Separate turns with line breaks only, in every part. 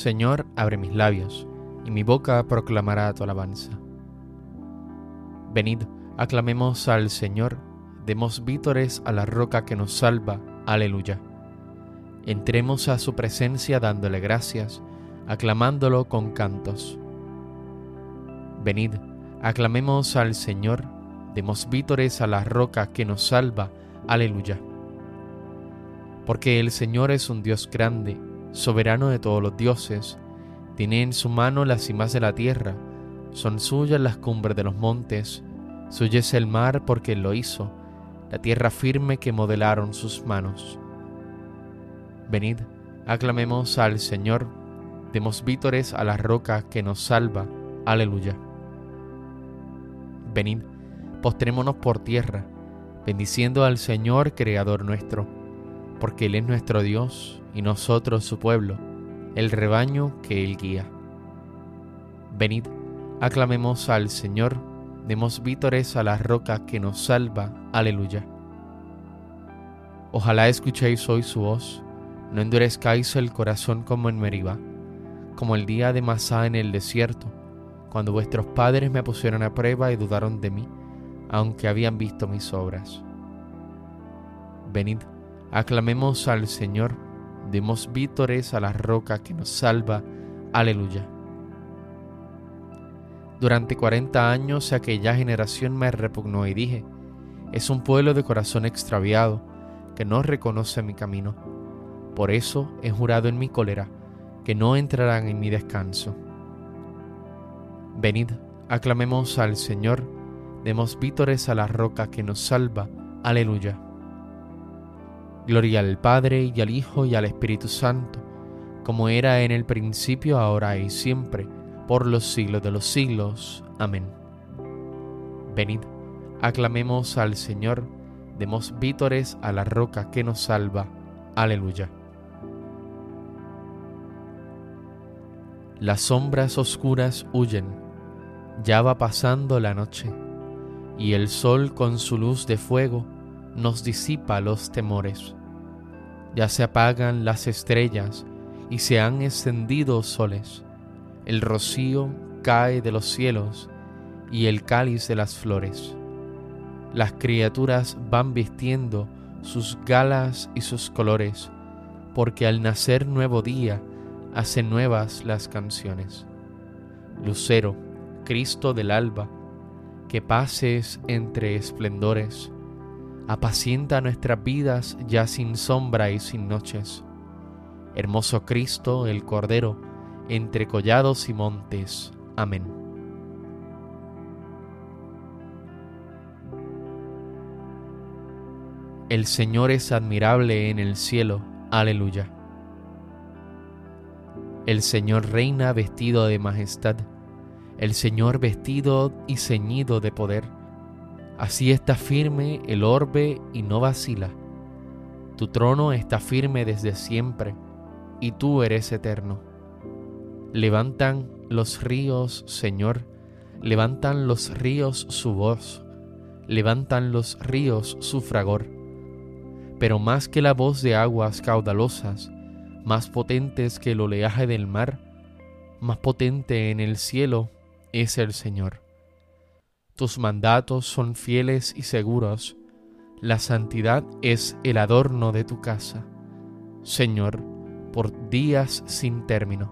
Señor, abre mis labios, y mi boca proclamará tu alabanza. Venid, aclamemos al Señor, demos vítores a la roca que nos salva. Aleluya. Entremos a su presencia dándole gracias, aclamándolo con cantos. Venid, aclamemos al Señor, demos vítores a la roca que nos salva. Aleluya. Porque el Señor es un Dios grande, soberano de todos los dioses, tiene en su mano las cimas de la tierra, son suyas las cumbres de los montes, suyo es el mar porque él lo hizo, la tierra firme que modelaron sus manos. Venid, aclamemos al Señor, demos vítores a la roca que nos salva. Aleluya. Venid, postrémonos por tierra, bendiciendo al Señor, Creador nuestro, porque Él es nuestro Dios y nosotros su pueblo, el rebaño que Él guía. Venid, aclamemos al Señor, demos vítores a la roca que nos salva. Aleluya. Ojalá escuchéis hoy su voz, no endurezcáis el corazón como en Meribá, como el día de Masá en el desierto, cuando vuestros padres me pusieron a prueba y dudaron de mí, aunque habían visto mis obras. Venid, aclamemos al Señor, demos vítores a la roca que nos salva. Aleluya. Durante cuarenta años aquella generación me repugnó y dije, es un pueblo de corazón extraviado que no reconoce mi camino. Por eso he jurado en mi cólera que no entrarán en mi descanso. Venid, aclamemos al Señor, demos vítores a la roca que nos salva. Aleluya. Gloria al Padre y al Hijo y al Espíritu Santo, como era en el principio, ahora y siempre por los siglos de los siglos. Amén. Venid, aclamemos al Señor, demos vítores a la roca que nos salva. Aleluya. Las sombras oscuras huyen, ya va pasando la noche, y el sol con su luz de fuego nos disipa los temores. Ya se apagan las estrellas y se han encendido soles el rocío cae de los cielos y el cáliz de las flores. Las criaturas van vistiendo sus galas y sus colores, porque al nacer nuevo día hacen nuevas las canciones. Lucero, Cristo del alba, que pases entre esplendores, apacienta nuestras vidas ya sin sombra y sin noches. Hermoso Cristo, el Cordero, entre collados y montes. Amén. El Señor es admirable en el cielo. Aleluya. El Señor reina vestido de majestad. El Señor vestido y ceñido de poder. Así está firme el orbe y no vacila. Tu trono está firme desde siempre, y tú eres eterno. Levantan los ríos, Señor, levantan los ríos su voz, levantan los ríos su fragor. Pero más que la voz de aguas caudalosas, más potentes que el oleaje del mar, más potente en el cielo es el Señor. Tus mandatos son fieles y seguros, la santidad es el adorno de tu casa, Señor, por días sin término.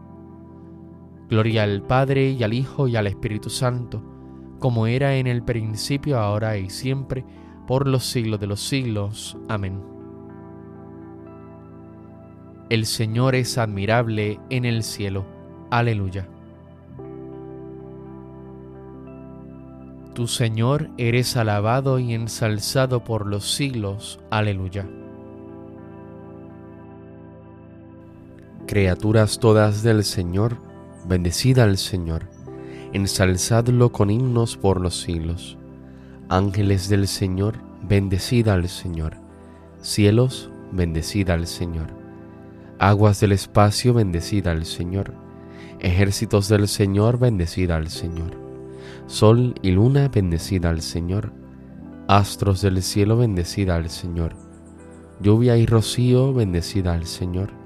Gloria al Padre y al Hijo y al Espíritu Santo, como era en el principio, ahora y siempre, por los siglos de los siglos. Amén. El Señor es admirable en el cielo. Aleluya. Tu Señor eres alabado y ensalzado por los siglos. Aleluya. Criaturas todas del Señor, Bendecid al Señor, ensalzadlo con himnos por los siglos. Ángeles del Señor, bendecid al Señor. Cielos, bendecid al Señor. Aguas del espacio, bendecid al Señor. Ejércitos del Señor, bendecid al Señor. Sol y luna, bendecid al Señor. Astros del cielo, bendecid al Señor. Lluvia y rocío, bendecid al Señor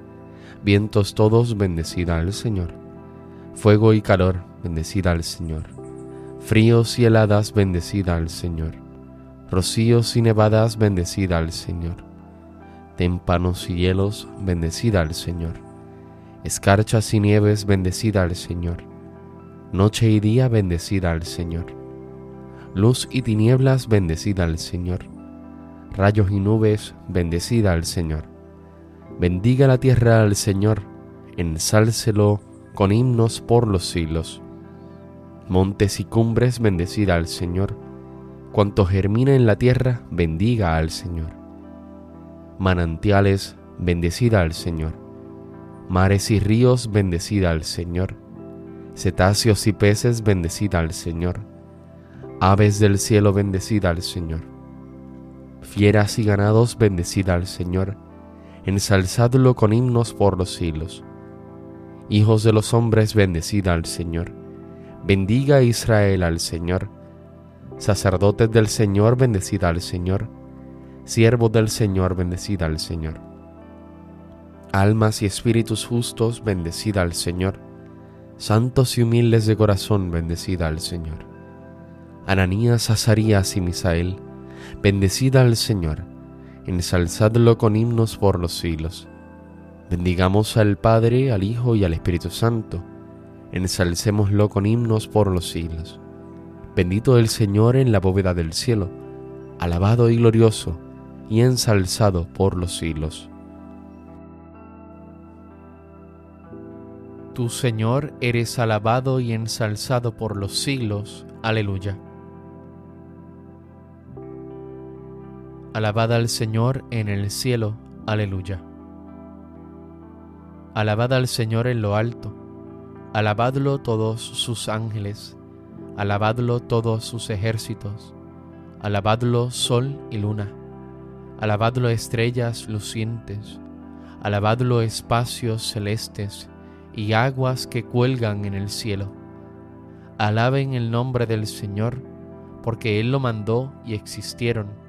Vientos todos, bendecida al Señor. Fuego y calor, bendecida al Señor. Fríos y heladas, bendecida al Señor. Rocíos y nevadas, bendecida al Señor. Témpanos y hielos, bendecida al Señor. Escarchas y nieves, bendecida al Señor. Noche y día, bendecida al Señor. Luz y tinieblas, bendecida al Señor. Rayos y nubes, bendecida al Señor Bendiga la tierra al Señor, ensálcelo con himnos por los siglos. Montes y cumbres, bendecida al Señor. Cuanto germina en la tierra, bendiga al Señor. Manantiales, bendecida al Señor. Mares y ríos, bendecida al Señor. Cetáceos y peces, bendecida al Señor. Aves del cielo, bendecida al Señor. Fieras y ganados, bendecida al Señor ensalzadlo con himnos por los siglos. Hijos de los hombres, bendecida al Señor. Bendiga Israel al Señor. Sacerdotes del Señor, bendecida al Señor. Siervos del Señor, bendecida al Señor. Almas y espíritus justos, bendecida al Señor. Santos y humildes de corazón, bendecida al Señor. Ananías, Azarías y Misael, bendecida al Señor ensalzadlo con himnos por los siglos. Bendigamos al Padre, al Hijo y al Espíritu Santo, ensalcémoslo con himnos por los siglos. Bendito el Señor en la bóveda del cielo, alabado y glorioso, y ensalzado por los siglos. Tu Señor eres alabado y ensalzado por los siglos. Aleluya. Alabad al Señor en el cielo. Aleluya. Alabad al Señor en lo alto. Alabadlo todos sus ángeles. Alabadlo todos sus ejércitos. Alabadlo sol y luna. Alabadlo estrellas lucientes. Alabadlo espacios celestes y aguas que cuelgan en el cielo. Alaben el nombre del Señor, porque Él lo mandó y existieron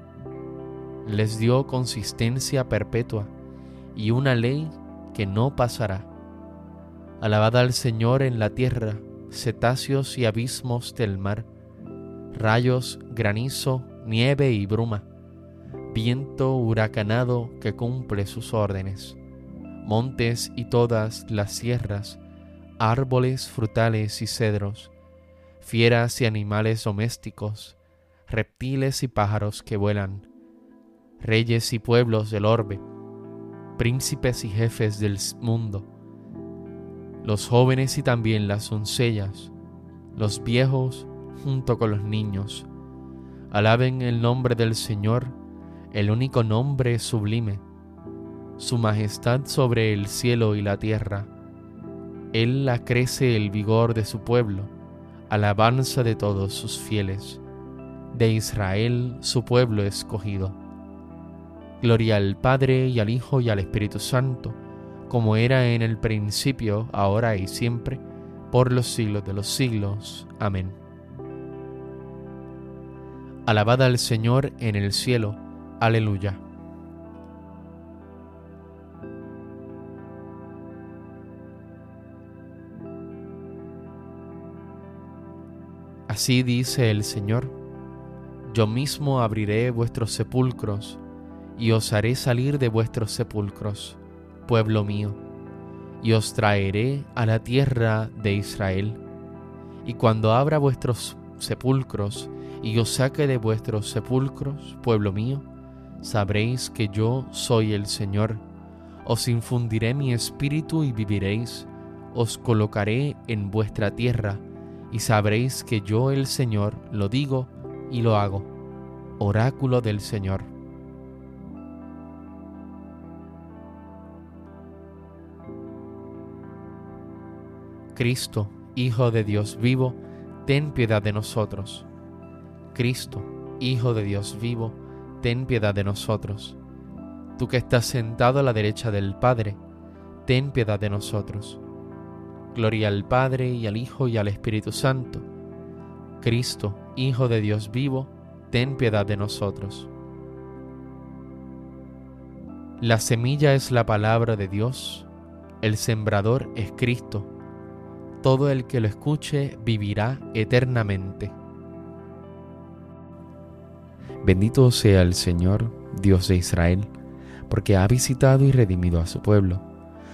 les dio consistencia perpetua y una ley que no pasará. Alabad al Señor en la tierra, cetáceos y abismos del mar, rayos, granizo, nieve y bruma, viento huracanado que cumple sus órdenes, montes y todas las sierras, árboles frutales y cedros, fieras y animales domésticos, reptiles y pájaros que vuelan, reyes y pueblos del orbe, príncipes y jefes del mundo, los jóvenes y también las doncellas, los viejos junto con los niños, alaben el nombre del Señor, el único nombre sublime, su majestad sobre el cielo y la tierra. Él acrece el vigor de su pueblo, alabanza de todos sus fieles, de Israel su pueblo escogido. Gloria al Padre y al Hijo y al Espíritu Santo, como era en el principio, ahora y siempre, por los siglos de los siglos. Amén. Alabad al Señor en el cielo. Aleluya. Así dice el Señor, yo mismo abriré vuestros sepulcros y os haré salir de vuestros sepulcros, pueblo mío, y os traeré a la tierra de Israel. Y cuando abra vuestros sepulcros y os saque de vuestros sepulcros, pueblo mío, sabréis que yo soy el Señor. Os infundiré mi espíritu y viviréis, os colocaré en vuestra tierra, y sabréis que yo el Señor lo digo y lo hago. Oráculo del Señor. Cristo, Hijo de Dios vivo, ten piedad de nosotros. Cristo, Hijo de Dios vivo, ten piedad de nosotros. Tú que estás sentado a la derecha del Padre, ten piedad de nosotros. Gloria al Padre y al Hijo y al Espíritu Santo. Cristo, Hijo de Dios vivo, ten piedad de nosotros. La semilla es la palabra de Dios El sembrador es Cristo. Todo el que lo escuche vivirá eternamente. Bendito sea el Señor, Dios de Israel, porque ha visitado y redimido a su pueblo,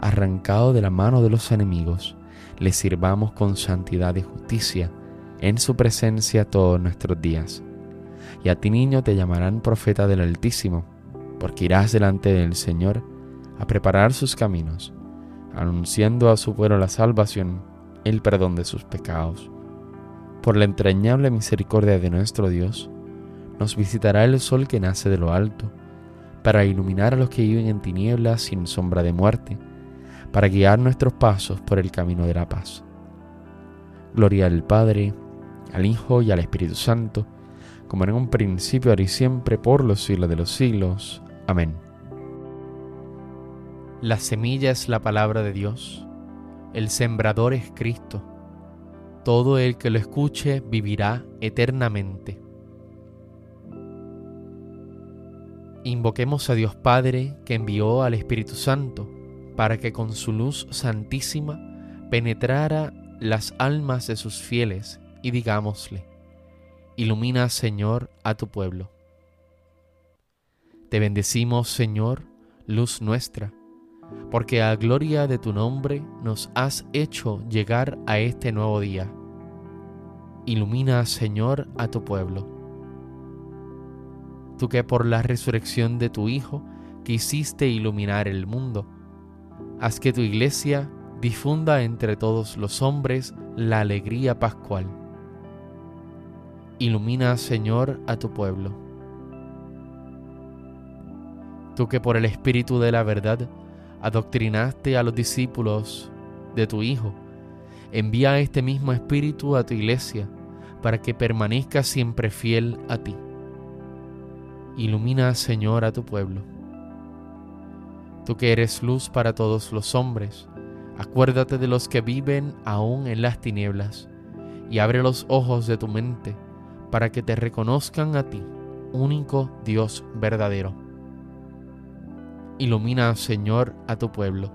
arrancado de la mano de los enemigos, le sirvamos con santidad y justicia en su presencia todos nuestros días. Y a ti niño te llamarán profeta del Altísimo, porque irás delante del Señor a preparar sus caminos, anunciando a su pueblo la salvación, el perdón de sus pecados. Por la entrañable misericordia de nuestro Dios, nos visitará el sol que nace de lo alto, para iluminar a los que viven en tinieblas sin sombra de muerte, para guiar nuestros pasos por el camino de la paz. Gloria al Padre, al Hijo y al Espíritu Santo, como en un principio, ahora y siempre, por los siglos de los siglos. Amén. La semilla es la palabra de Dios, el sembrador es Cristo. Todo el que lo escuche vivirá eternamente. Invoquemos a Dios Padre que envió al Espíritu Santo para que con su luz santísima penetrara las almas de sus fieles y digámosle, Ilumina Señor a tu pueblo. Te bendecimos Señor, luz nuestra, porque a gloria de tu nombre nos has hecho llegar a este nuevo día. Ilumina Señor a tu pueblo tú que por la resurrección de tu Hijo quisiste iluminar el mundo. Haz que tu iglesia difunda entre todos los hombres la alegría pascual. Ilumina, Señor, a tu pueblo. Tú que por el Espíritu de la verdad adoctrinaste a los discípulos de tu Hijo, envía este mismo Espíritu a tu iglesia para que permanezca siempre fiel a ti. Ilumina, Señor, a tu pueblo. Tú que eres luz para todos los hombres, acuérdate de los que viven aún en las tinieblas, y abre los ojos de tu mente para que te reconozcan a ti, único Dios verdadero. Ilumina, Señor, a tu pueblo.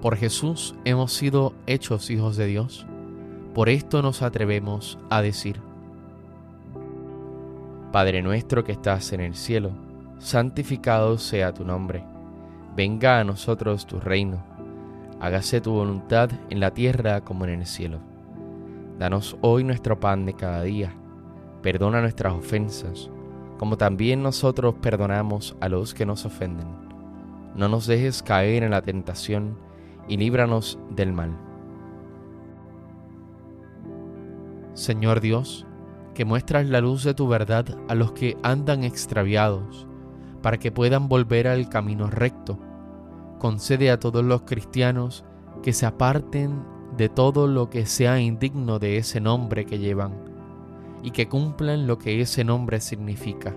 Por Jesús hemos sido hechos hijos de Dios. Por esto nos atrevemos a decir, Padre nuestro que estás en el cielo, santificado sea tu nombre. Venga a nosotros tu reino. Hágase tu voluntad en la tierra como en el cielo. Danos hoy nuestro pan de cada día. Perdona nuestras ofensas, como también nosotros perdonamos a los que nos ofenden. No nos dejes caer en la tentación y líbranos del mal. Señor Dios, que muestras la luz de tu verdad a los que andan extraviados, para que puedan volver al camino recto. Concede a todos los cristianos que se aparten de todo lo que sea indigno de ese nombre que llevan, y que cumplan lo que ese nombre significa.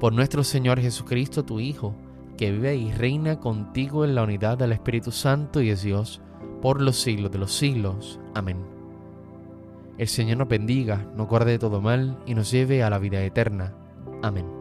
Por nuestro Señor Jesucristo, tu Hijo, que vive y reina contigo en la unidad del Espíritu Santo y es Dios, por los siglos de los siglos. Amén. El Señor nos bendiga, nos guarde de todo mal y nos lleve a la vida eterna. Amén.